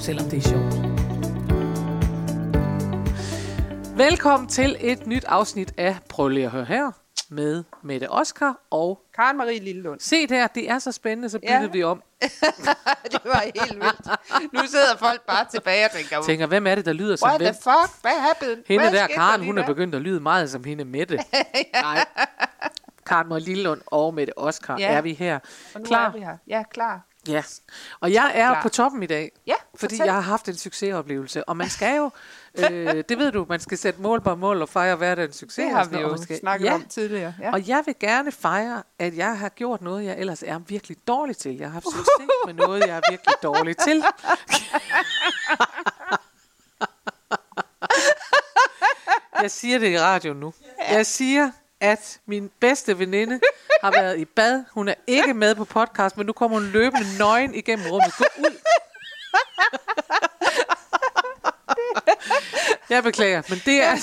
selvom det er sjovt. Velkommen til et nyt afsnit af Prøv lige at høre her med Mette Oskar og Karen Marie Lillelund. Se der, det er så spændende, så bytter Ja. vi om. det var helt vildt. Nu sidder folk bare tilbage og tænker, Tænker, hvem er det, der lyder som what hvem? the fuck, hvad happened? Hende Hvad der, Karen, hun er der? begyndt at lyde meget som hende Mette. Nej. Karen Marie Lillund og Mette Oskar Ja. er vi her. Og nu Klar? er vi her. Ja, klar. Ja. Og jeg er Klar. på toppen i dag, Ja, fordi fortæl. jeg har haft en succesoplevelse. Og man skal jo, øh, det ved du, man skal sætte mål på mål og fejre hverdagens succes. Det har vi jo skal, snakket ja. om tidligere. Ja. Og jeg vil gerne fejre, at jeg har gjort noget, jeg ellers er virkelig dårlig til. Jeg har haft succes med noget, jeg er virkelig dårlig til. Jeg siger det i radio nu. Jeg siger, at min bedste veninde har været i bad. Hun er ikke med på podcast, men nu kommer hun løbende nøgen igennem rummet. Gå ud. Jeg beklager, men det er...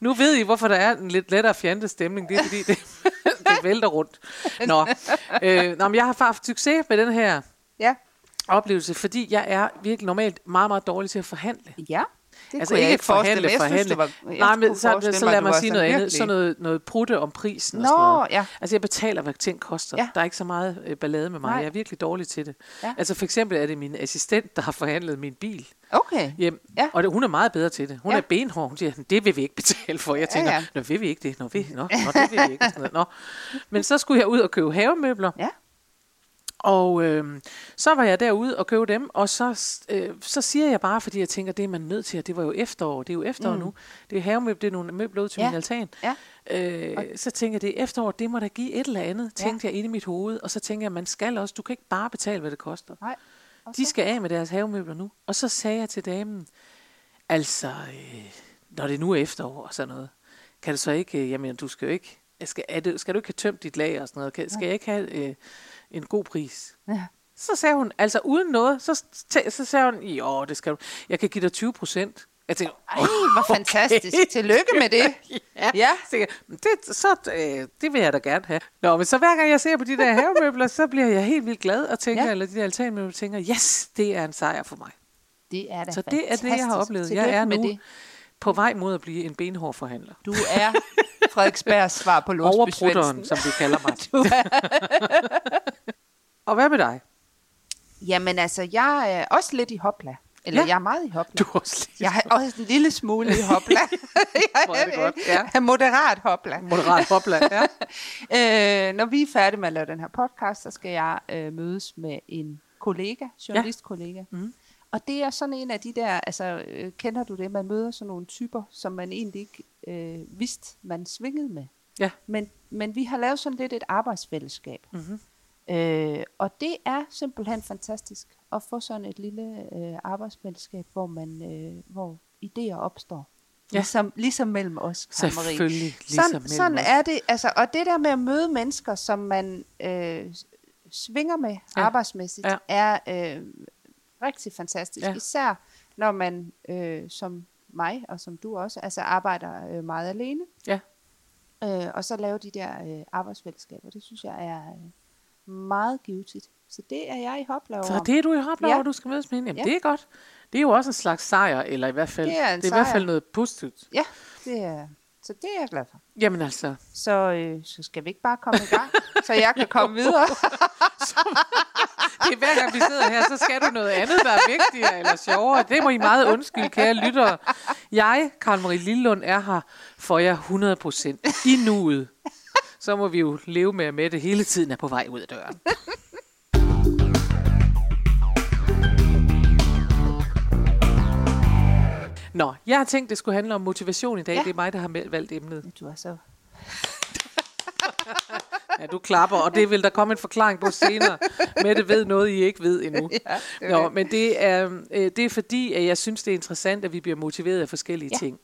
Nu ved I, hvorfor der er en lidt lettere fjante stemning. Det er fordi, det, det vælter rundt. Nå, øh, nå men jeg har haft succes med den her ja. oplevelse, fordi jeg er virkelig normalt meget, meget dårlig til at forhandle. ja. Det altså ikke ikke forhandle, mig. Jeg synes, forhandle. det var, jeg Nej, men så, så mig, lad mig var sige noget andet. virkelig- Sådan noget, noget prutte om prisen og Nå, sådan noget. ja. Altså jeg betaler, hvad ting koster. Ja. Der er ikke så meget øh, ballade med mig. Nej. Jeg er virkelig dårlig til det. Ja. Altså for eksempel er det min assistent, der har forhandlet min bil Okay. hjem. Ja. Og det, hun er meget bedre til det. Hun Ja. er benhård. Hun siger, det vil vi ikke betale for. Jeg tænker, Ja, ja. nå vil vi ikke det? Nå, vi, nå, nå det vil vi ikke. Sådan noget. Nå. Men så skulle jeg ud og købe havemøbler. Ja. Og øh, så var jeg derude og købte dem, og så, øh, så siger jeg bare, fordi jeg tænker, det er man nødt til, og det var jo efterår, det er jo efterår mm. nu. Det er havemøbler, det er nogle møbler ud til Ja. min altan. Ja. Øh, så tænker jeg, det er efterår, det må da give et eller andet, Ja. tænkte jeg inde i mit hoved. Og så tænker jeg, man skal også, du kan ikke bare betale, hvad det koster. Nej. De skal af med deres havemøbler nu. Og så sagde jeg til damen, altså, øh, når det nu er efterår og sådan noget, kan du så ikke, øh, jamen du skal jo ikke, skal, er det, skal du ikke have tømt dit lager og sådan noget, kan, skal jeg ikke have øh, en god pris? Ja. Så sagde hun, altså uden noget, så, så sagde hun, jo, det skal du, jeg kan give dig 20 procent. Jeg tænkte, Ej, hvor fantastisk. Tillykke med det. ja. Ja. Så jeg, det, så, øh, det vil jeg da gerne have. Nå, men så hver gang jeg ser på de der havemøbler, så bliver jeg helt vildt glad og tænker, Ja. eller de der altanmøbler, tænker, yes, det er en sejr for mig. Det er da Så det er det, jeg har fantastisk. oplevet. Jeg Tillykke er med nu det. på vej mod at blive en benhård forhandler. Du er Frederiksbergs svar på Låsby Overbrutteren, som vi kalder mig. Og hvad med dig? Jamen altså, jeg er også lidt i hopla. Eller Ja. jeg er meget i hopla. Du er også lidt Jeg er også en lille smule i hopla. jeg er det godt, ja. er moderat hopla. moderat hopland. Ja. Øh, når vi er færdige med at lave den her podcast, så skal jeg øh, mødes med en kollega, journalistkollega. Ja. Mhm. Og det er sådan en af de der, altså øh, kender du det, man møder sådan nogle typer, som man egentlig ikke øh, vidste, man svingede med. Ja. Men, men vi har lavet sådan lidt et arbejdsfællesskab. Mhm. Øh, og det er simpelthen fantastisk at få sådan et lille øh, arbejdsfællesskab, hvor man, øh, hvor idéer opstår. Ja. Ligesom, ligesom mellem os, Marie. Selvfølgelig, ligesom sådan, mellem sådan os. er det, altså, og det der med at møde mennesker, som man øh, svinger med Ja. arbejdsmæssigt, ja. er øh, rigtig fantastisk. Ja. Især når man, øh, som mig og som du også, altså arbejder øh, meget alene. Ja. Øh, og så lave de der øh, arbejdsfællesskaber. Det synes jeg er øh, meget givetigt. Så det er jeg i hopla over. Så det er du i hopla Ja. du skal mødes med hende. Jamen, Ja. det er godt. Det er jo også en slags sejr, eller i hvert fald, Det er det er i hvert fald noget positivt. Ja, det er, så det er jeg glad for. Jamen altså, Så, øh, så skal vi ikke bare komme i gang, så jeg kan komme videre. det er hver gang vi sidder her, så skal du noget andet, der er vigtigere eller sjovere. Det må I meget undskylde, kære lyttere. Jeg, Karen Marie Lillund, er her for jer 100% i nuet. Så må vi jo leve med, at Mette hele tiden er på vej ud af døren. Nå, jeg har tænkt, det skulle handle om motivation i dag. Ja. Det er mig, der har valgt emnet. Du er så... Ja, du klapper, og det vil der komme en forklaring på senere. Mette ved noget, I ikke ved endnu. Ja, det Nå, men det er, øh, det er fordi, at jeg synes, det er interessant, at vi bliver motiveret af forskellige Ja. ting.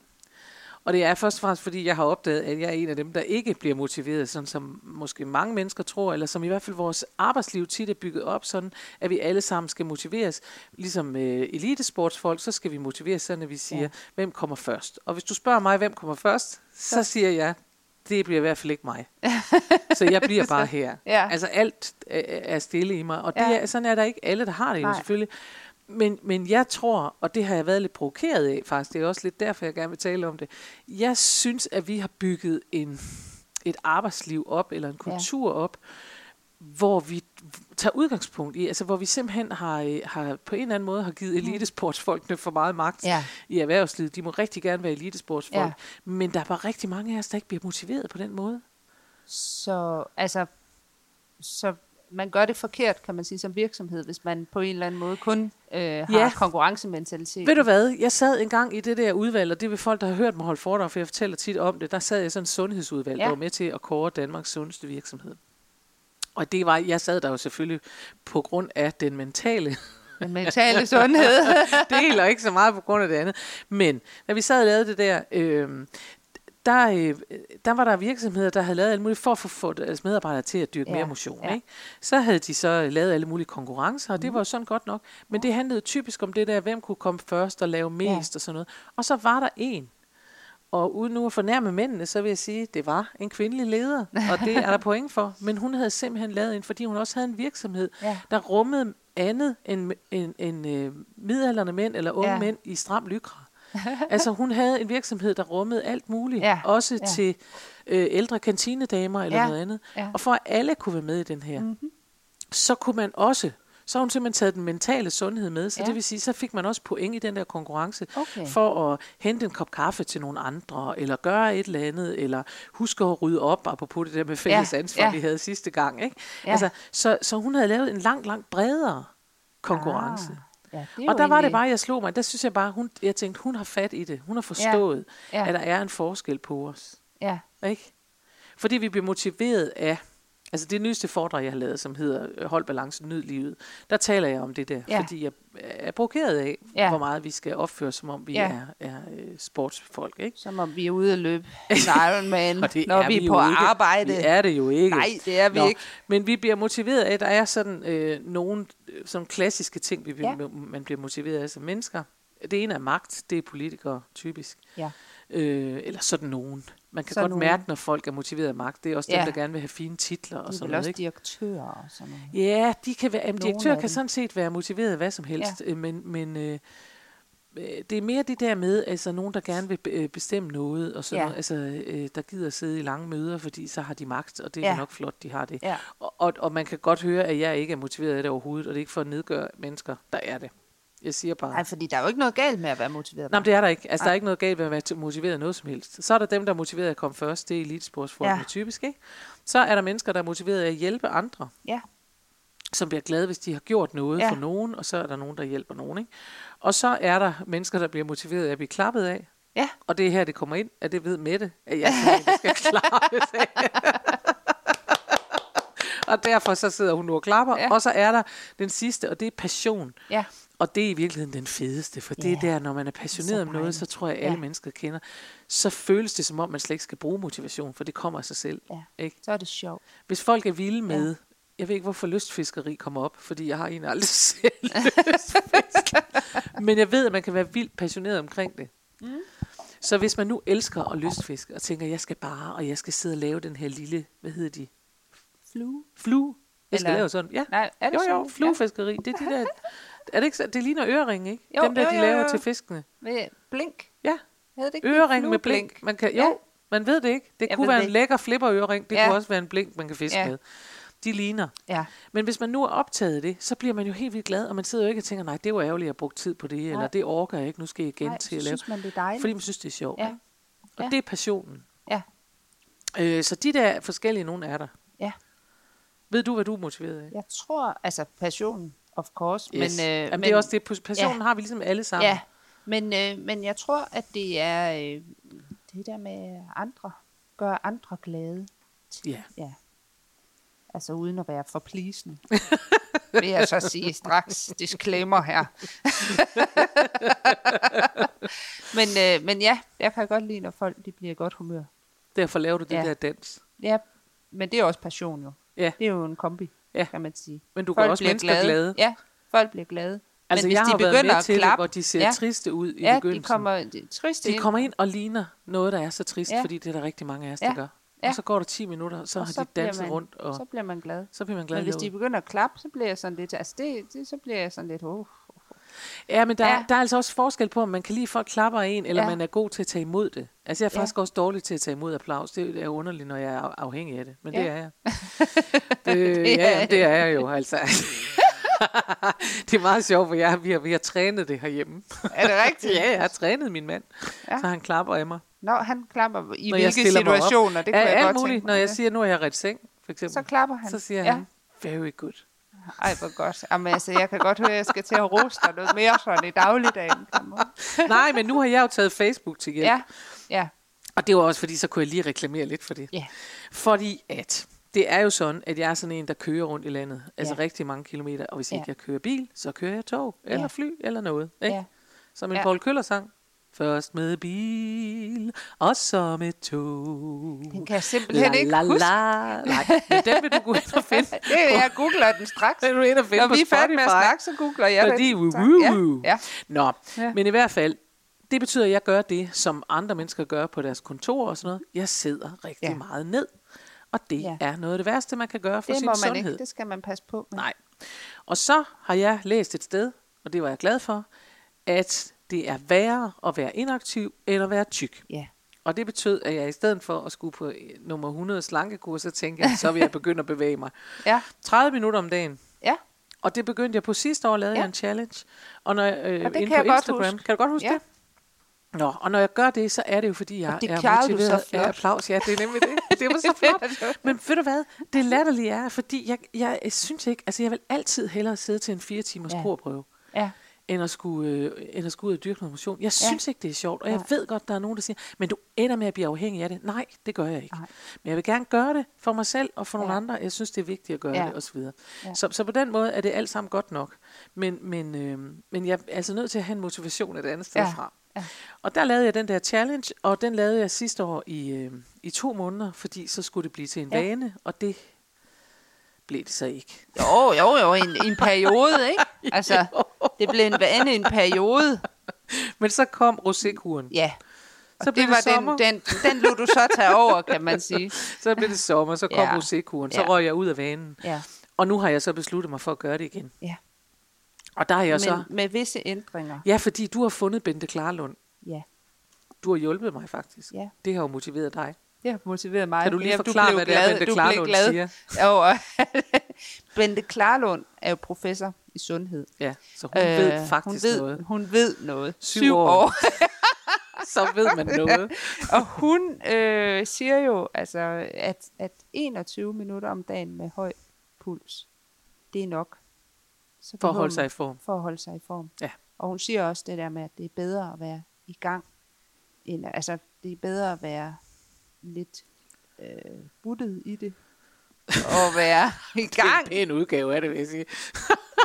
Og det er først og fremmest, fordi jeg har opdaget, at jeg er en af dem, der ikke bliver motiveret, sådan som måske mange mennesker tror, eller som i hvert fald vores arbejdsliv tit er bygget op sådan, at vi alle sammen skal motiveres. Ligesom øh, elitesportsfolk, så skal vi motiveres sådan, at vi siger, ja. hvem kommer først. Og hvis du spørger mig, hvem kommer først, så, så siger jeg, det bliver i hvert fald ikke mig. så jeg bliver bare her. Ja. Altså alt øh, er stille i mig, og det Ja. er, sådan er der ikke alle, der har det jo Nej. selvfølgelig. Men, men jeg tror, og det har jeg været lidt provokeret af faktisk, det er også lidt derfor, jeg gerne vil tale om det. Jeg synes, at vi har bygget en, et arbejdsliv op, eller en kultur op, hvor vi tager udgangspunkt i, altså hvor vi simpelthen har, øh, har på en eller anden måde har givet elitesportsfolkene for meget magt Ja. i erhvervslivet. De må rigtig gerne være elitesportsfolk, Ja. men der er bare rigtig mange af os, der ikke bliver motiveret på den måde. Så, altså, så man gør det forkert, kan man sige, som virksomhed, hvis man på en eller anden måde kun øh, har Ja. konkurrencementalitet. Ved du hvad, jeg sad engang i det der udvalg, og det vil folk, der har hørt mig holde foredrag, for jeg fortæller tit om det, der sad jeg i sådan et sundhedsudvalg, ja. der var med til at kåre Danmarks sundeste virksomhed. Og det var, jeg sad der jo selvfølgelig på grund af den mentale Den mentale sundhed. del, og ikke så meget på grund af det andet. Men da vi sad og lavede det der, øh, der, øh, der var der virksomheder, der havde lavet alt muligt for at få deres medarbejdere til at dyrke Ja, mere motion. ja. Ikke? Så havde de så lavet alle mulige konkurrencer, og det var jo sådan godt nok. Men det handlede typisk om det der, hvem kunne komme først og lave mest og sådan noget. Og så var der en, og uden nu at fornærme mændene, så vil jeg sige, at det var en kvindelig leder, og det er der point for. Men hun havde simpelthen lavet en, fordi hun også havde en virksomhed, Ja. der rummede andet end, end, end øh, midalderne mænd eller unge Ja. ja. mænd i stram lykra. altså hun havde en virksomhed, der rummede alt muligt, Ja, også ja. til øh, ældre kantinedamer eller Ja, noget andet. ja. Og for at alle kunne være med i den her, mm-hmm. så kunne man også, så har hun simpelthen taget den mentale sundhed med, så Ja. det vil sige, så fik man også point i den der konkurrence, Okay. for at hente en kop kaffe til nogle andre, eller gøre et eller andet, eller huske at rydde op, apropos det der med fælles Ja, ansvar, ja. vi havde sidste gang. Ikke? Ja. Altså, så, så hun havde lavet en langt, langt bredere konkurrence. Ah, ja, Og der var det bare, jeg slog mig, der synes jeg bare, hun, jeg tænkte, hun har fat i det. Hun har forstået, Ja. ja. at der er en forskel på os. Ja, Ikke? Fordi vi bliver motiveret af, altså det nyeste foredrag, jeg har lavet, som hedder øh, Hold balancen, nyd livet, der taler jeg om det der, Ja. fordi jeg er provokeret af, Ja. hvor meget vi skal opføre, som om vi Ja. er, er øh, sportsfolk. Ikke? som om vi er ude at løbe en Ironman, det når er vi er på ikke. arbejde. Vi er det jo ikke. Nej, det er vi Nå, ikke. Men vi bliver motiveret af, at der er sådan øh, nogle øh, sådan klassiske ting, vi, Ja. ja. man bliver motiveret af som mennesker. Det ene er magt, det er politikere typisk. Ja. Øh, eller sådan nogen. Man kan Sådan godt nogen. mærke, når folk er motiveret af magt. Det er også Ja. dem, der gerne vil have fine titler og sådan noget. også Ikke? direktører og sådan noget. Ja, de kan være, jamen, Nogle direktører kan sådan set være motiveret af hvad som helst, ja. men, men øh, øh, det er mere det der med, altså nogen, der gerne vil øh, bestemme noget, og sådan Ja. noget, altså, øh, der gider sidde i lange møder, fordi så har de magt, og det er ja. nok flot, de har det. Ja. Og, og, og man kan godt høre, at jeg ikke er motiveret af det overhovedet, og det er ikke for at nedgøre mennesker, der er det. Jeg siger bare... Nej, fordi der er jo ikke noget galt med at være motiveret. Nej, men det er der ikke. Altså, der Nej. er ikke noget galt med at være motiveret noget som helst. Så er der dem, der er motiveret at komme først. Det er elitesportsfolkene Ja. typisk, ikke? Så er der mennesker, der er motiveret at hjælpe andre Ja, som bliver glade, hvis de har gjort noget Ja. for nogen, og så er der nogen, der hjælper nogen. Ikke? Og så er der mennesker, der bliver motiveret af at blive klappet af. ja. Og det er her, det kommer ind, at det ved Mette, at jeg skal klappes af. Og derfor så sidder hun nu og klapper. Ja. Og så er der den sidste, og det er passion. ja. Og det er i virkeligheden den fedeste, for det Ja. er der, når man er passioneret om noget, så tror jeg, at alle Ja. mennesker kender, så føles det som om, man slet ikke skal bruge motivation, for det kommer af sig selv. Ja. Ikke? Så er det sjovt. Hvis folk er vilde med, ja. jeg ved ikke, hvorfor lystfiskeri kommer op, fordi jeg har egentlig aldrig selv. Men jeg ved, at man kan være vildt passioneret omkring det. Mm. Så hvis man nu elsker at lystfiske, og tænker, jeg skal bare, og jeg skal sidde og lave den her lille, hvad hedder de? Flue. Flue. Jeg skal Eller- lave sådan, ja. Nej, er det Jo, jo, sådan? fluefiskeri. Det er de der, er det ikke så, det ligner ørering, ikke? Jo, Dem der, jo, de jo, laver jo. til fiskene. Ja. Med blink. Ja, Hed det ikke ørering med blink. Man kan, Ja. jo, man ved det ikke. Det Jeg kunne være det en lækker flipperøring. Det Ja. kunne også være en blink, man kan fiske Ja. med. De ligner. Ja. Men hvis man nu er optaget det, så bliver man jo helt vildt glad, og man sidder jo ikke og tænker, nej, det var ærgerligt, at jeg brugte tid på det, eller det orker jeg ikke, nu skal jeg igen Nej, til at lave. synes man, det er dejligt. Fordi man synes, det er sjovt. Ja. Og Ja. det er passionen. Ja. Øh, så de der forskellige nogen er der. Ved du, hvad du er motiveret af? Jeg tror, altså passion, of course. Yes. Men, øh, Jamen, men, det er også det. Passionen ja. har vi ligesom alle sammen. Ja, men, øh, men jeg tror, at det er øh, det der med andre. Gøre andre glade. ja. Ja. Altså uden at være forplisende. vil jeg så sige straks. Disclaimer her. men, øh, men ja, jeg kan godt lide, når folk de bliver i godt humør. Derfor laver du det Ja. der dans. Ja, men det er også passion jo. Ja. Det er jo en kombi, Ja. kan man sige. Men du gør også mennesker glade. Ja, folk bliver glade. Altså, men hvis jeg de har begynder at til det, klappe, hvor de ser ja, triste ud i ja, de begyndelsen. kommer de, triste de kommer ind og ligner noget, der er så trist, Ja. fordi det er der rigtig mange af os, der Ja. gør. Ja. Og så går der 10 minutter, så og har så de danset man- rundt, og så bliver man glad. så bliver man glad Men hvis de begynder at klappe, så bliver jeg sådan lidt, altså det, det så bliver jeg sådan lidt, oh, Ja, men der, Ja. ja. der er altså også forskel på, om man kan lide, at folk klapper en, eller Ja. ja. man er god til at tage imod det. Altså, jeg er Ja. faktisk også dårlig til at tage imod applaus. Det er underligt, når jeg er af- afhængig af det. Men det Ja. er jeg. det, Det ja, er- det er jeg jo, altså. det er meget sjovt, for jeg, vi, har, vi har trænet det herhjemme. er det rigtigt? ja, jeg har trænet min mand, Ja. ja. så han klapper af mig. Nå, han klapper i når hvilke jeg situationer, det ja, kunne jeg godt muligt. tænke Når mig, jeg ja. siger, nu er jeg ret seng, for eksempel, Så klapper han. så siger ja. han, very good. Ej, hvor godt. Jamen, altså, jeg kan godt høre, at jeg skal til at rose dig noget mere sådan i dagligdagen. Nej, men nu har jeg jo taget Facebook til hjælp. Ja, ja, Og det var også fordi, så kunne jeg lige reklamere lidt for det. ja. Fordi at det er jo sådan, at jeg er sådan en, der kører rundt i landet. Altså Ja. rigtig mange kilometer. Og hvis Ja. ikke jeg kører bil, så kører jeg tog, eller Ja. fly, eller noget. Ikke? ja. Som en Ja. Paul Køller sang. Først med bil, og så med tog. Den kan jeg simpelthen la, ikke la, huske. la. Nej, men den vil du gå ind og finde. Det, jeg googler den straks. Den vil du ind og finde Når på vi er færdige med at snakke, så googler jeg Fordi den. woo, Tak. woo. Ja, ja. Nå, Ja. men i hvert fald, det betyder, at jeg gør det, som andre mennesker gør på deres kontor og sådan noget. Jeg sidder rigtig Ja. meget ned. Og det Ja. er noget af det værste, man kan gøre for Det sin man sundhed. ikke. Det skal man passe på med. Nej. Og så har jeg læst et sted, og det var jeg glad for, at det er værre at være inaktiv, end at være tyk. Ja. Og det betød, at jeg i stedet for at skulle på øh, nummer 100 slankekur, så tænkte jeg, så vil jeg begynde at bevæge mig. Ja. 30 minutter om dagen. Ja. Og det begyndte jeg på sidste år, lavede Ja. jeg en challenge. Og når øh, Og det kan på jeg godt Instagram, huske. kan du godt huske Ja. det? Nå, og når jeg gør det, så er det jo fordi, jeg det er klarede du motiveret så flot. af applaus. Ja, det er nemlig det. Det var så flot. Men ved du hvad, det latterlige er, fordi jeg, jeg, jeg synes ikke, altså jeg vil altid hellere sidde til en fire timers Ja. korprøve. End at, skulle, øh, end at skulle ud og dyrke noget motion. Jeg synes ikke, det er sjovt, og jeg Nej. ved godt, der er nogen, der siger, men du ender med at blive afhængig af det. Nej, det gør jeg ikke. Nej. Men jeg vil gerne gøre det for mig selv og for nogle Ja. andre. Jeg synes, det er vigtigt at gøre Ja. det osv. Ja. Ja. Så, så på den måde er det alt sammen godt nok. Men, men, øh, men jeg er altså nødt til at have en motivation et andet sted Ja. fra. Ja. Og der lavede jeg den der challenge, og den lavede jeg sidste år i, øh, i to måneder, fordi så skulle det blive til en Ja. ja. vane, og det blev det så ikke. Jo, jo, jo, en, en periode, ikke? Altså, det blev en vane en periode. Men så kom rosékuren. Ja. Og Så blev det det var den, sommer. den, den lod du så tage over, kan man sige. Så blev det sommer, så kom ja. rosékuren. Så Ja. røg jeg ud af vanen. Ja. Og nu har jeg så besluttet mig for at gøre det igen. Ja. Og der er jeg Men så... med visse ændringer. Ja, fordi du har fundet Bente Klarlund. Ja. Du har hjulpet mig faktisk. Ja. Det har jo motiveret dig. Det har motiveret mig. Kan du lige Ja, forklare, blev hvad det er, Bente du Klarlund glad. siger? Jo, Bente Klarlund er jo professor i sundhed. Ja, så hun øh, ved faktisk hun ved, noget. Hun ved noget. Syv år. Så ved man noget. Og hun øh, siger jo, altså, at, at 21 minutter om dagen med høj puls, det er nok. Så For at holde sig man- i form. For at holde sig i form. Ja. Og hun siger også det der med, at det er bedre at være i gang. End, altså, det er bedre at være lidt øh, buttet i det. Og være i Det er gang. en udgave af det, vil jeg sige.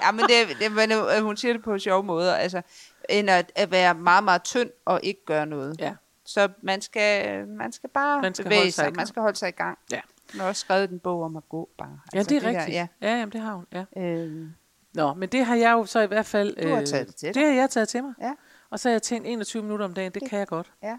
Ja, men, det, det, men øh, hun siger det på sjove måder. Altså, end at, at være meget, meget tynd og ikke gøre noget. Ja. Så man skal, man skal bare Man skal bevæge holde sig sig. gang. Man skal holde sig i gang. Ja. Hun har også skrevet en bog om at gå bare. Ja, det er der, rigtigt. ja. ja, jamen, det har hun. Ja. Øhm, Nå, men det har jeg jo så i hvert fald... Du har taget det til dig. Det har jeg taget til mig. Ja. Og så har jeg tænkt 21 minutter om dagen, det, Det- det kan jeg godt. ja,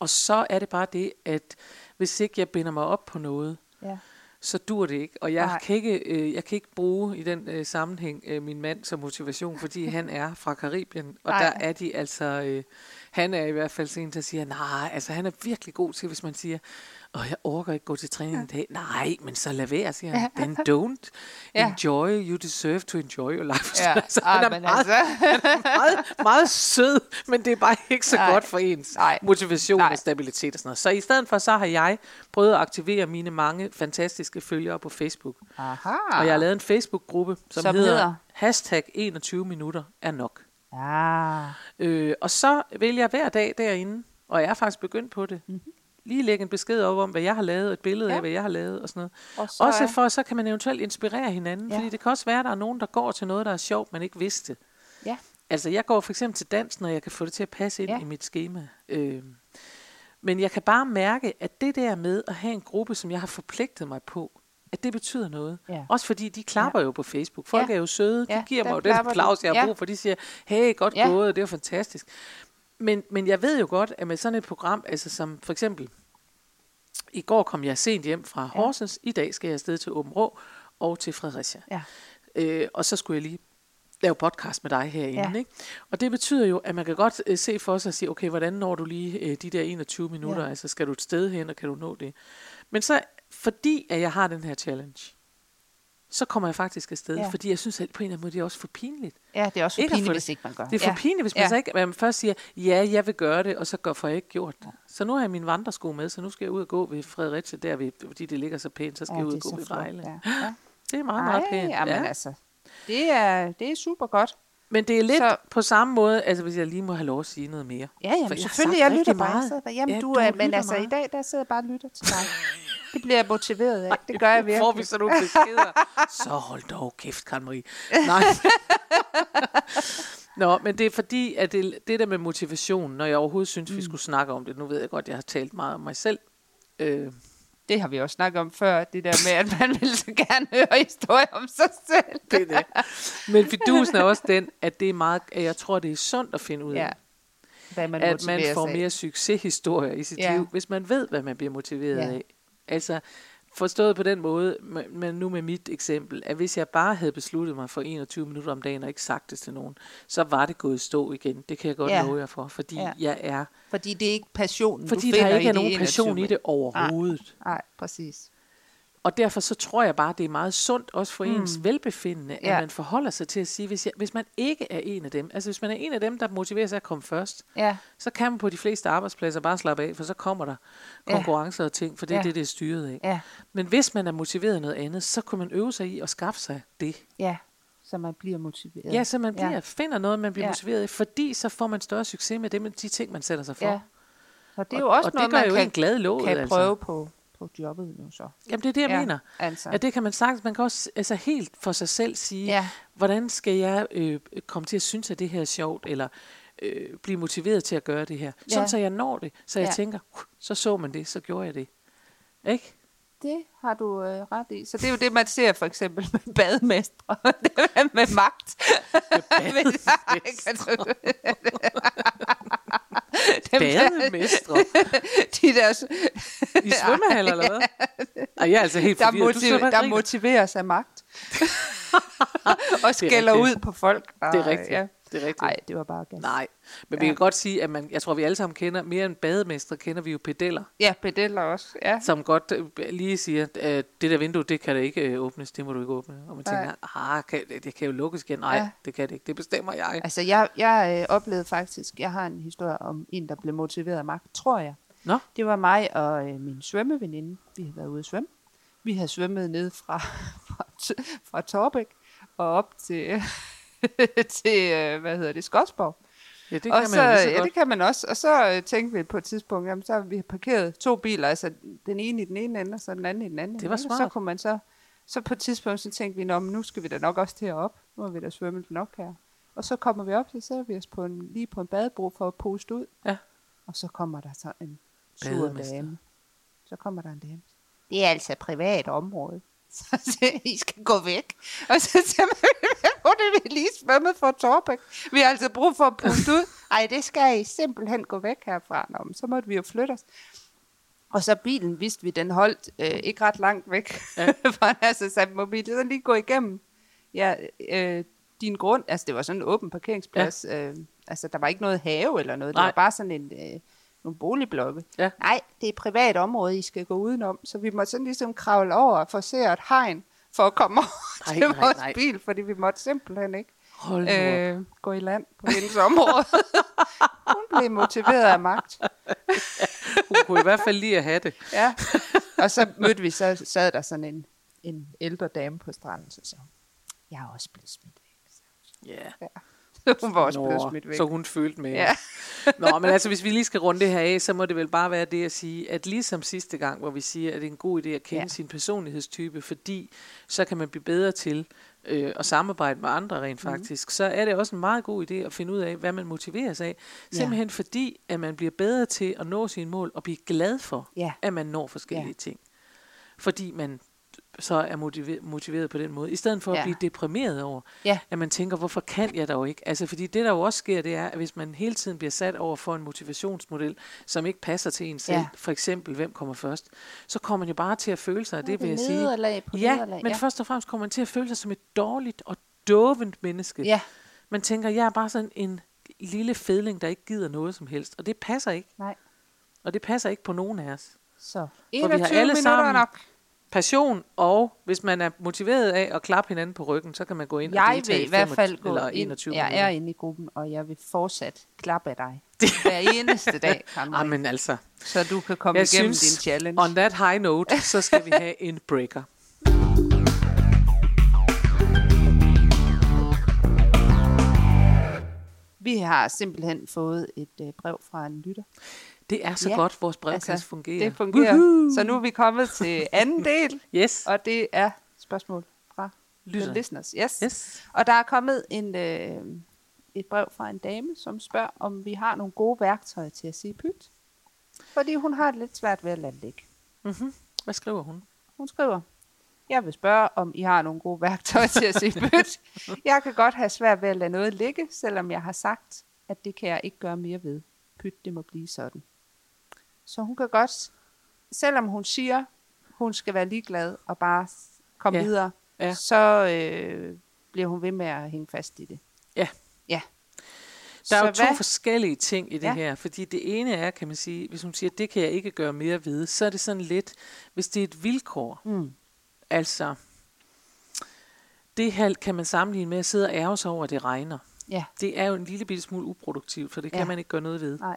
Og så er det bare det, at hvis ikke jeg binder mig op på noget, ja. så dur det ikke. Og jeg Nej. kan ikke, øh, jeg kan ikke bruge i den øh, sammenhæng øh, min mand som motivation, fordi han er fra Karibien, og Nej. der er de altså, øh, han er i hvert fald sådan en, der siger, nej, altså han er virkelig god til, hvis man siger, åh, jeg orker ikke gå til træning ja. i dag. Nej, men så lad være, siger han. Then don't Ja. enjoy, you deserve to enjoy your life. Ja, altså, ah, han er meget, altså. meget, meget sød, men det er bare ikke så Nej. godt for ens Nej. motivation Nej. og stabilitet og sådan noget. Så i stedet for, så har jeg prøvet at aktivere mine mange fantastiske følgere på Facebook. Aha. Og jeg har lavet en Facebook-gruppe, som, Som hedder? hedder hashtag 21 minutter er nok. Ah. Øh, og så vil jeg hver dag derinde, og jeg er faktisk begyndt på det, Mhm. mm-hmm. lige lægge en besked op om, hvad jeg har lavet, et billede ja. Ja. af, hvad jeg har lavet og sådan noget. Og så Også for, så kan man eventuelt inspirere hinanden, ja. Ja. fordi det kan også være, at der er nogen, der går til noget, der er sjovt, man ikke vidste. Ja. Altså, jeg går for eksempel til dans, når jeg kan få det til at passe ind ja. Ja. i mit schema. Øh, men jeg kan bare mærke, at det der med at have en gruppe, som jeg har forpligtet mig på, at det betyder noget. Ja. Også fordi de klapper ja. jo på Facebook. Folk ja. Er jo søde. De Ja, giver mig jo den applaus, jeg har Ja. brug for. De siger, hey, godt Ja. gået, det er fantastisk. Men, men jeg ved jo godt, at med sådan et program, altså som for eksempel, i går kom jeg sent hjem fra Ja. Horsens, i dag skal jeg afsted til Åben Rå og til Fredericia. Ja. Øh, og så skulle jeg lige lave podcast med dig herinde. Ja. Ikke? Og det betyder jo, at man kan godt øh, se for sig og sige, okay, hvordan når du lige øh, de der 21 minutter? Ja. Altså, skal du et sted hen, og kan du nå det? Men så, fordi at jeg har den her challenge, så kommer jeg faktisk afsted, ja. Ja. fordi jeg synes, at på en eller anden måde, det er også for pinligt. Ja, det er også for Ikke pinligt, det- hvis ikke man gør. Det er for ja. ja. pinligt, hvis man Ja. så ikke, man først siger, ja, jeg vil gøre det, og så går for jeg ikke gjort det. Så nu har jeg mine vandresko med, så nu skal jeg ud og gå ved Fredericia, der ved, fordi det ligger så pænt, så skal Ja, jeg ud det og gå ved Vejle. Ja. Ja. Det er meget, meget Ej, pænt. jamen ja. altså, det er, det er super godt. Men det er lidt så, på samme måde, altså hvis jeg lige må have lov at sige noget mere. Ja, jamen, For jeg selvfølgelig, jeg lytter bare. meget. Jamen, Ja, du, du men altså, meget. i dag, der sidder jeg bare og lytter til dig. Det bliver jeg motiveret af. Det gør jeg virkelig. Får vi så nogle beskeder? så hold dog kæft, Karen Marie. Nej. Nå, men det er fordi, at det, det der med motivation, når jeg overhovedet synes, mm. vi skulle snakke om det, nu ved jeg godt, jeg har talt meget om mig selv, øh, Det har vi også snakket om før, det der med, at man vil så gerne høre historier om sig selv. det er det. Men fidusen er også den, at det er meget, at jeg tror, det er sundt at finde ud af. Ja. Hvad man at man får mere succeshistorier i sit Ja. liv, hvis man ved, hvad man bliver motiveret Ja. af. Altså, forstået på den måde, men- nu med mit eksempel, at hvis jeg bare havde besluttet mig for 21 minutter om dagen og ikke sagt det til nogen, så var det gået i stå igen. Det kan jeg godt Ja. love jer for, fordi Ja. jeg er, Fordi det er ikke passionen, fordi du der ikke er nogen passion 21 i det overhovedet. Nej, præcis. Og derfor så tror jeg bare, det er meget sundt også for ens velbefindende, at Ja. man forholder sig til at sige, hvis, jeg, hvis man ikke er en af dem, altså hvis man er en af dem, der motiverer sig at komme først, Ja, så kan man på de fleste arbejdspladser bare slappe af, for så kommer der Ja. konkurrencer og ting, for det er Ja. det, det er styret af. ja, Men hvis man er motiveret af noget andet, så kunne man øve sig i at skaffe sig det. ja. Så man bliver motiveret. Ja, så man bliver, Ja. finder noget, man bliver Ja. motiveret af, fordi så får man større succes med det, med de ting, man sætter sig for. Ja. Så det er og, jo også og noget, det gør man jo kan, en glad låd, kan altså. prøve på, på jobbet nu så. Jamen det er det, jeg ja, mener. Altså. At det kan man sagtens, man kan også altså helt for sig selv sige, Ja. hvordan skal jeg øh, komme til at synes, at det her er sjovt, eller øh, blive motiveret til at gøre det her. Sådan Ja. så jeg når det, så jeg Ja. tænker, "Uh, så så man det, så gjorde jeg det. Ikke? Det har du øh, ret i. Så det er jo det, man ser for eksempel med bademestre. Det er med magt. Dem Bademestre De der, i svømmehaller, eller hvad? Ej, jeg er altså helt der, forvirret. Motiv- der griner. motiveres af magt. og skælder ud på folk. Og, Det er rigtigt. Ja. Det er rigtigt. Nej, det var bare gas. Nej, men vi Ja. kan godt sige, at man, jeg tror, vi alle sammen kender, mere end bademestre, kender vi jo pedeller, Ja, pedeller også. Ja. som godt øh, lige siger, at det der vindue, det kan det ikke øh, åbnes, det må du ikke åbne. Og man tænker, ah, kan, det kan jo lukkes igen. Nej, Ja. det kan det ikke, det bestemmer jeg. Altså, jeg, jeg øh, oplevede faktisk, jeg har en historie om en, der blev motiveret af magt, tror jeg. Nå, Det var mig og øh, min svømmeveninde. Vi havde været ude at svømme. Vi havde svømmet ned fra, fra, fra Torbæk og op til, til øh, hvad hedder det, Skodsborg. ja, det og kan så, man så ja, det kan man også. Og så øh, tænkte vi på et tidspunkt, jamen, så har vi parkeret to biler, altså den ene i den ene ende, og så den anden i den anden Det ende. var? Og Så smart. kunne man så, så på et tidspunkt, så tænkte vi, Nå, men nu skal vi da nok også til op. Nu har vi da svømmet nok her. Og så kommer vi op, så sætter vi os på en, lige på en badebro for at puste ud. Ja. Og så kommer der så en sur dame. Så kommer der en dame. Det er altså privat område. Så siger I skal gå væk. Og så siger man, hvor det vi lige svømmet for Torbæk. Vi har altså brug for at puste ud. Ej, det skal I simpelthen gå væk herfra. Nå, men så måtte vi jo flytte os. Og så bilen vidste vi, den holdt øh, ikke ret langt væk ja. fra altså sat mobil. Så lige gå igennem ja, øh, din grund. Altså det var sådan en åben parkeringsplads. Ja. Øh, altså der var ikke noget have eller noget. Det Nej. var bare sådan en, øh, nogle boligblokke. Ja. Nej, det er et privat område, I skal gå udenom. Så vi måtte sådan ligesom kravle over og forsere et hegn for at komme over Nej, til nej, vores nej. bil, fordi vi måtte simpelthen ikke Hold øh, gå i land på hendes område. Hun blev motiveret af magt. Hun kunne i hvert fald lige at have det. Ja. Og så mødte vi, så sad der sådan en, en ældre dame på stranden, så sagde jeg er også blevet smidt væk. Ja. Ja. Hun var også blevet Nå, smidt væk. så hun følte med. Ja. Nå, men altså, hvis vi lige skal runde det her af, så må det vel bare være det at sige, at ligesom sidste gang, hvor vi siger, at det er en god idé at kende Ja. ja. sin personlighedstype, fordi så kan man blive bedre til øh, at samarbejde med andre rent Mhm. faktisk, mm. så er det også en meget god idé at finde ud af, hvad man motiveres af. Simpelthen fordi, at man bliver bedre til at nå sine mål og blive glad for, Ja. at man når forskellige Ja. ting. Fordi man så er motiveret, motiveret på den måde. I stedet for Ja. at blive deprimeret over, Ja. at man tænker, hvorfor kan jeg dog ikke? Altså, fordi det, der jo også sker, det er, at hvis man hele tiden bliver sat over for en motivationsmodel, som ikke passer til en selv, Ja. for eksempel, hvem kommer først, så kommer man jo bare til at føle sig, det vil jeg sige. på Ja, nederlag, men ja. først og fremmest kommer man til at føle sig som et dårligt og dovent menneske. Ja, Man tænker, jeg er bare sådan en lille fedling, der ikke gider noget som helst, og det passer ikke. nej. Og det passer ikke på nogen af os. Så har 21 alle minutter sammen- nok. Passion, og hvis man er motiveret af at klappe hinanden på ryggen, så kan man gå ind og Jeg deltage vil i hvert fald 25 gå eller ind. 21 Jeg er inde i gruppen, og jeg vil fortsat klappe af dig. Hver eneste dag, Karen Marie. Jamen altså, Så du kan komme jeg igennem synes, din challenge. on that high note, så skal vi have en breaker. Vi har simpelthen fået et øh, brev fra en lytter. Det er så Ja, godt, vores brevkasse altså, fungerer. Det fungerer. Woohoo! Så nu er vi kommet til anden del, Yes. og det er spørgsmål fra Lytter. listeners. Yes. yes. Og der er kommet en, øh, et brev fra en dame, som spørger, om vi har nogle gode værktøjer til at sige pyt. Fordi hun har det lidt svært ved at lade ligge. Mm-hmm. Hvad skriver hun? Hun skriver, jeg vil spørge, om I har nogle gode værktøjer til at sige pyt. Jeg kan godt have svært ved at lade noget ligge, selvom jeg har sagt, at det kan jeg ikke gøre mere ved. Pyt, det må blive sådan. Så hun kan godt, selvom hun siger, hun skal være ligeglad og bare komme Ja, videre, ja. så øh, bliver hun ved med at hænge fast i det. Ja. Ja. Der er så jo to hvad? forskellige ting i det Ja. her, fordi det ene er, kan man sige, hvis hun siger, det kan jeg ikke gøre mere ved, så er det sådan lidt, hvis det er et vilkår, Mm. altså, det her kan man sammenligne med at sidde og ærge sig over, at det regner. Ja, Det er jo en lille bitte smule uproduktivt, for det kan Ja. man ikke gøre noget ved. nej,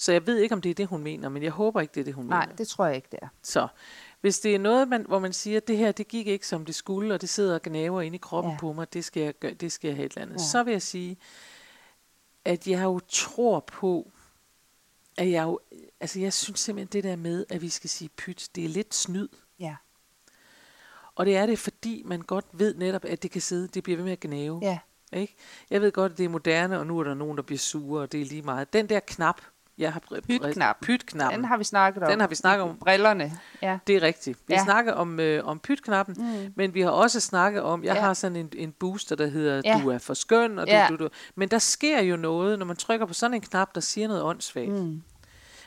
Så jeg ved ikke, om det er det, hun mener, men jeg håber ikke, det er det, hun nej, mener. det tror jeg ikke, det er. Så hvis det er noget, man, hvor man siger, at det her, det gik ikke som det skulle, og det sidder og gnaver inde i kroppen Ja. på mig, det skal, jeg gøre, det skal jeg have et eller andet. Ja. Så vil jeg sige, at jeg jo tror på, at jeg jo, altså jeg synes simpelthen det der med, at vi skal sige pyt, det er lidt snyd. Ja, Og det er det, fordi man godt ved netop, at det kan sidde, det bliver ved med at gnave. ja, Ikke? Jeg ved godt, at det er moderne, og nu er der nogen, der bliver sure, og det er lige meget. Den der knap, jeg har... br- Pytknappen. Pytknappen. den har vi snakket om. Den har vi snakket om. Brillerne, ja. Det er rigtigt. Vi Ja. snakker om, øh, om pytknappen, Mm. men vi har også snakket om, jeg Ja. har sådan en, en booster, der hedder, Ja. du er for skøn, og du, Ja. du, du. Men der sker jo noget, når man trykker på sådan en knap, der siger noget åndssvagt. Mm.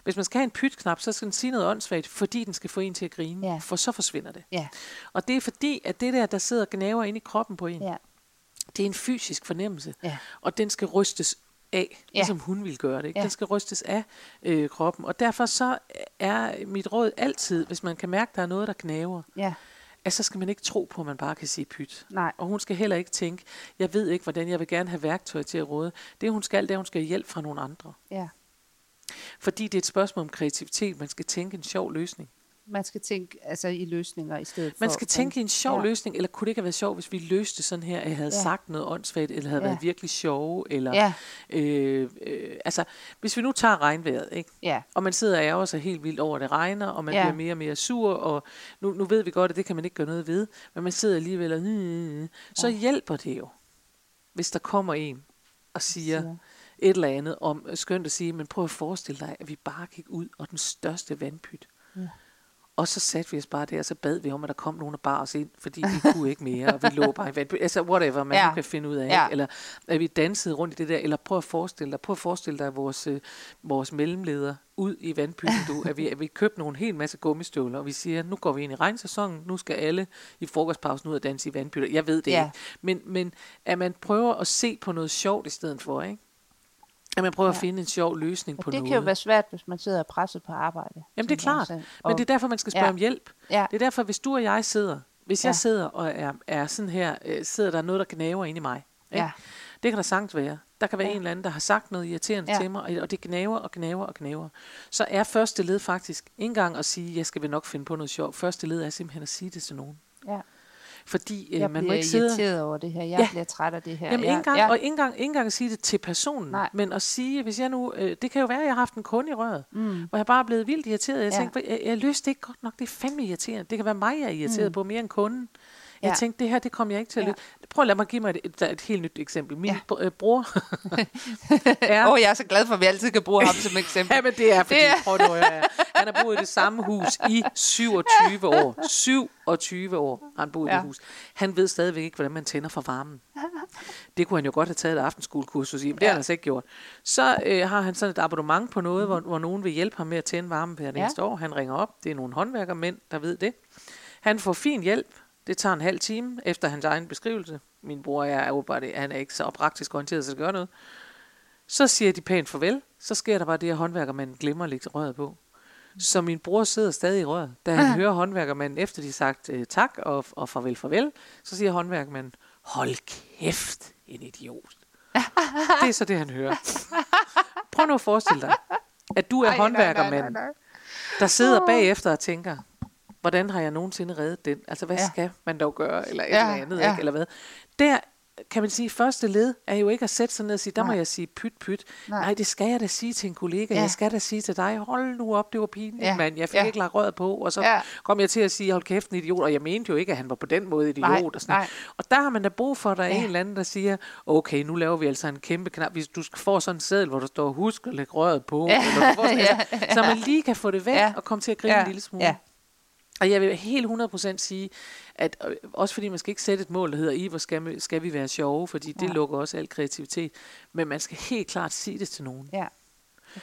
Hvis man skal have en pytknap, så skal den sige noget åndssvagt, fordi den skal få en til at grine, Ja. for så forsvinder det. Ja, Og det er fordi, at det der, der sidder og gnaver ind i kroppen på en, ja, det er en fysisk fornemmelse, ja. og den skal rystes af, Ja. ligesom hun vil gøre det. Ikke? Ja. Den skal rystes af øh, kroppen, og derfor så er mit råd altid, hvis man kan mærke, at der er noget, der gnaver, Ja, at så skal man ikke tro på, at man bare kan sige pyt. nej, Og hun skal heller ikke tænke, jeg ved ikke, hvordan jeg vil gerne have værktøj til at råde. Det hun skal, det er, at hun skal have hjælp fra nogle andre. ja. Fordi det er et spørgsmål om kreativitet. Man skal tænke en sjov løsning. Man skal tænke altså, i løsninger i stedet for. Man skal tænke i en sjov Ja. løsning, eller kunne det ikke have været sjovt, hvis vi løste sådan her, at jeg havde Ja. sagt noget åndssvagt, eller havde Ja. været virkelig sjove, eller Ja, øh, øh, altså, hvis vi nu tager regnvejret, ikke? ja, og man sidder og ærger sig helt vildt over, at det regner, og man Ja. bliver mere og mere sur, og nu, nu ved vi godt, at det kan man ikke gøre noget ved, men man sidder alligevel og, mm, så Ja. hjælper det jo, hvis der kommer en og siger Siger. et eller andet om, skønt at sige, men prøv at forestille dig, at vi bare gik ud og den største vandpyt. Ja. Og så satte vi os bare der, og så bad vi om, at der kom nogen og bar os ind, fordi vi kunne ikke mere, og vi lå bare i vandpyt. Altså whatever, man Ja. kan finde ud af. Ja. Ja. Eller at vi dansede rundt i det der, eller prøv at forestille dig, prøv at forestille dig vores, øh, vores mellemleder ud i vandpytten, du, at vi, at vi købte nogle helt masse gummistøvler, og vi siger, nu går vi ind i regnsæsonen, nu skal alle i frokostpausen ud og danse i vandpytter. Jeg ved det Ja. ikke. Men, men at man prøver at se på noget sjovt i stedet for, ikke? At man prøver ja. At finde en sjov løsning og på det noget. kan jo være svært, hvis man sidder presset på arbejde. Jamen det er klart, sagde. men Og- det er derfor, man skal spørge Ja. om hjælp. Ja, Det er derfor, hvis du og jeg sidder, hvis Ja. jeg sidder og er, er sådan her, øh, sidder der noget, der gnaver inde i mig. Ikke? ja, Det kan der sagtens være. Der kan være Ja. en eller anden, der har sagt noget irriterende Ja. til mig, og- og det gnaver og gnaver og gnaver. Så er første led faktisk ikke engang at sige, jeg skal vel nok finde på noget sjovt. Første led er simpelthen at sige det til nogen. ja. Fordi øh, Jeg man må bliver ikke sidde... irriteret over det her. Jeg Ja. ja. bliver træt af det her. Jamen, jeg, engang, jeg, og ikke engang, ikke engang at sige det til personen, Nej. men at sige, hvis jeg nu, øh, det kan jo være, at jeg har haft en kunde i røret, mm. hvor jeg bare er blevet vildt irriteret. Jeg Ja. tænkte, jeg, jeg løste det ikke godt nok, det er fandme irriterende. Det kan være mig, jeg er irriteret mm. på, mere end kunden. Jeg Ja. tænkte, det her, det kommer jeg ikke til at Ja. løse. Prøv at lade mig give mig et, et, et helt nyt eksempel. Min Ja. ja. bror er... Åh, oh, jeg er så glad for, at vi altid kan bruge ham som eksempel. Ja, men det er fordi, Det er- prøv nu at høre her. Han har boet i det samme hus i 27 år. 27 år har han boet i Ja. det hus. Han ved stadigvæk ikke, hvordan man tænder for varmen. Det kunne han jo godt have taget et aftenskolekursus i, men det har Ja. han altså ikke gjort. Så øh, har han sådan et abonnement på noget, hvor, hvor nogen vil hjælpe ham med at tænde varmen hver Ja. næste år. Han ringer op. Det er nogle håndværkermænd, der ved det. Han får fin hjælp. Det tager en halv time efter hans egen beskrivelse. Min bror er jo bare det. Han er ikke så praktisk orienteret, så det gør noget. Så siger de pænt farvel. Så sker der bare det, at håndværkermanden glemmer at lægge røret på. Så min bror sidder stadig i røret. Da han hører håndværkermanden, efter de har sagt øh, tak og, og farvel, farvel, så siger håndværkermanden, hold kæft, en idiot. det er så det, han hører. Prøv nu at forestille dig, at du er håndværkermanden, der sidder bagefter og tænker, hvordan har jeg nogensinde reddet den? Altså, hvad Ja. skal man dog gøre? Eller et Ja, eller andet, ja. ikke? Eller hvad? Der kan man sige, første led er jo ikke at sætte sig ned og sige, der må Nej. jeg sige pyt pyt. Nej. Nej. Det skal jeg da sige til en kollega. Ja. Jeg skal da sige til dig, hold nu op, det var pinligt, ja. Mand. Jeg fik Ja. ikke lagt røret på. Og så Ja. kom jeg til at sige, hold kæft, en idiot. Og jeg mente jo ikke, at han var på den måde idiot. Nej, og, sådan. nej. og der har man da brug for, at der er Ja. en eller anden, der siger, okay, nu laver vi altså en kæmpe knap. Hvis du skal få sådan en seddel, hvor der står, husk at lægge røret på. Ja. Eller, du får sådan, Ja. altså, så man lige kan få det væk Ja. og komme til at grine Ja. en lille smule. Ja. Og jeg vil helt 100% sige, at også fordi man skal ikke sætte et mål, der hedder, i hvor skal, vi- skal vi være sjove, fordi det Nej. lukker også al kreativitet. Men man skal helt klart sige det til nogen. Ja.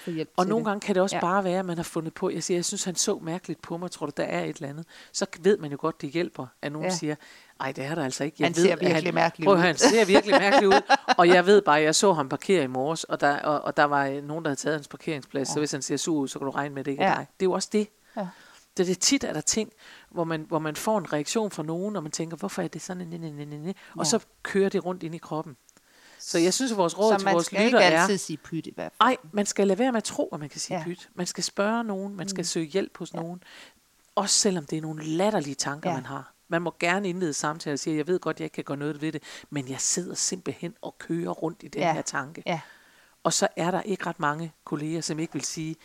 Hjælp Og nogle det. gange kan det også Ja. ja. bare være, at man har fundet på, jeg siger, jeg synes, han så mærkeligt på mig, tror du, der er et eller andet. Så ved man jo godt, det hjælper, at nogen Ja. ja. siger, ej, det er der altså ikke. Jeg Han ved, ser at virkelig mærkelig prøv, ud." Han ser virkelig mærkelig ud, og jeg ved bare, at jeg så ham parkere i morges, og der, og, og der var øh, nogen, der havde taget hans parkeringsplads, ja. så hvis han ser sur ud, så kan du regne med, at det ikke er Ja. dig. Det er jo også det. Ja. Det, det tit er der ting, hvor man, hvor man får en reaktion fra nogen, og man tænker, hvorfor er det sådan, næ, næ, næ, næ, og så kører det rundt ind i kroppen. Så jeg synes, at vores råd Så til man vores skal lytter ikke er, altid sige pyt i hvert fald. ej, man skal lade være med at tro, at man kan sige Ja. pyt. Man skal spørge nogen, man skal mm. søge hjælp hos ja. nogen. Også selvom det er nogle latterlige tanker, Ja. man har. Man må gerne indlede samtale og sige, jeg ved godt, jeg ikke kan gøre noget ved det, men jeg sidder simpelthen og kører rundt i den Ja. her tanke. Ja. Og så er der ikke ret mange kolleger, som ikke vil sige,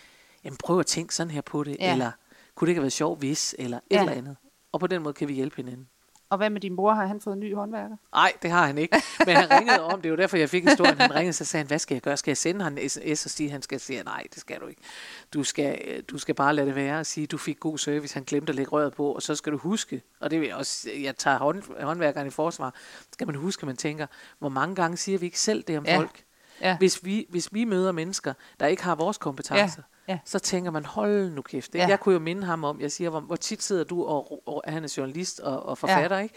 jamen prøv at tænke sådan her på det, ja. eller kunne det ikke have været sjovt hvis, eller et Ja. eller andet. Og på den måde kan vi hjælpe hinanden. Og hvad med din bror? Har han fået en ny håndværker? Nej, det har han ikke. Men han ringede om, det jo derfor, jeg fik historien. Han ringede, så sagde han, hvad skal jeg gøre? Skal jeg sende ham en sms og sige, at han skal sige, nej, det skal du ikke. Du skal, øh, du skal bare lade det være og sige, at du fik god service. Han glemte at lægge røret på, og så skal du huske, og det vil jeg også, jeg tager hånd, håndværkeren i forsvar, skal man huske, man tænker, hvor mange gange siger vi ikke selv det om Ja. folk? Ja. Hvis vi, hvis vi møder mennesker, der ikke har vores kompetencer, Ja. Så tænker man, hold nu kæft. Ikke? Ja. Jeg kunne jo minde ham om, jeg siger, hvor, hvor tit sidder du, og, og han er journalist og, og forfatter, ikke?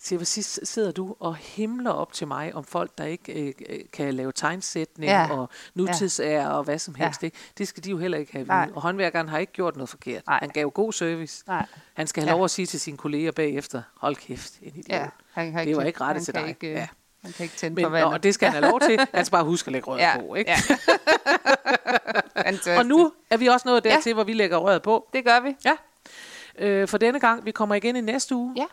siger, hvor sidst sidder du og himler op til mig om folk, der ikke øh, øh, kan lave tegnsætning Ja. ja. og nutidsager og hvad som Ja. helst. Ikke? Det skal de jo heller ikke have at vide. Og håndværkeren har ikke gjort noget forkert. Nej. Han gav god service. Nej. Han skal have Ja. lov at sige til sine kolleger bagefter, hold kæft, en idiot. Ja, han kan det var ikke- rettet han til dig. ikke, øh, ja. Han kan ikke tænde Men, for nå, vandet. og det skal han have lov til. Skal bare huske at lægge røret ja. på. Ikke? Ja. Og nu er vi også nået Ja. dertil, hvor vi lægger røret på. Det gør vi. Ja. Øh, for denne gang, vi kommer igen i næste uge. Ja.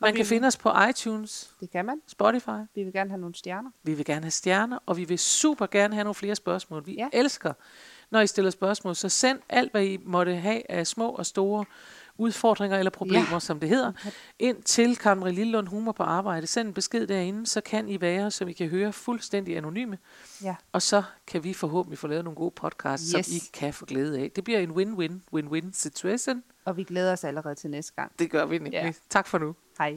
Man vi- kan finde os på iTunes, Det kan man. Spotify. Vi vil gerne have nogle stjerner. Vi vil gerne have stjerner, og vi vil super gerne have nogle flere spørgsmål. Vi Ja. ja. elsker, når I stiller spørgsmål. Så send alt, hvad I måtte have af små og store udfordringer eller problemer, Ja. som det hedder, ind til Karen Lillund Humor på arbejde. Send en besked derinde, så kan I være, som I kan høre, fuldstændig anonyme. Ja. Og så kan vi forhåbentlig få lavet nogle gode podcasts, Yes. som I kan få glæde af. Det bliver en win-win, win-win situation. Og vi glæder os allerede til næste gang. Det gør vi nemlig. Ja. Tak for nu. Hej.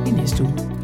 næste uge.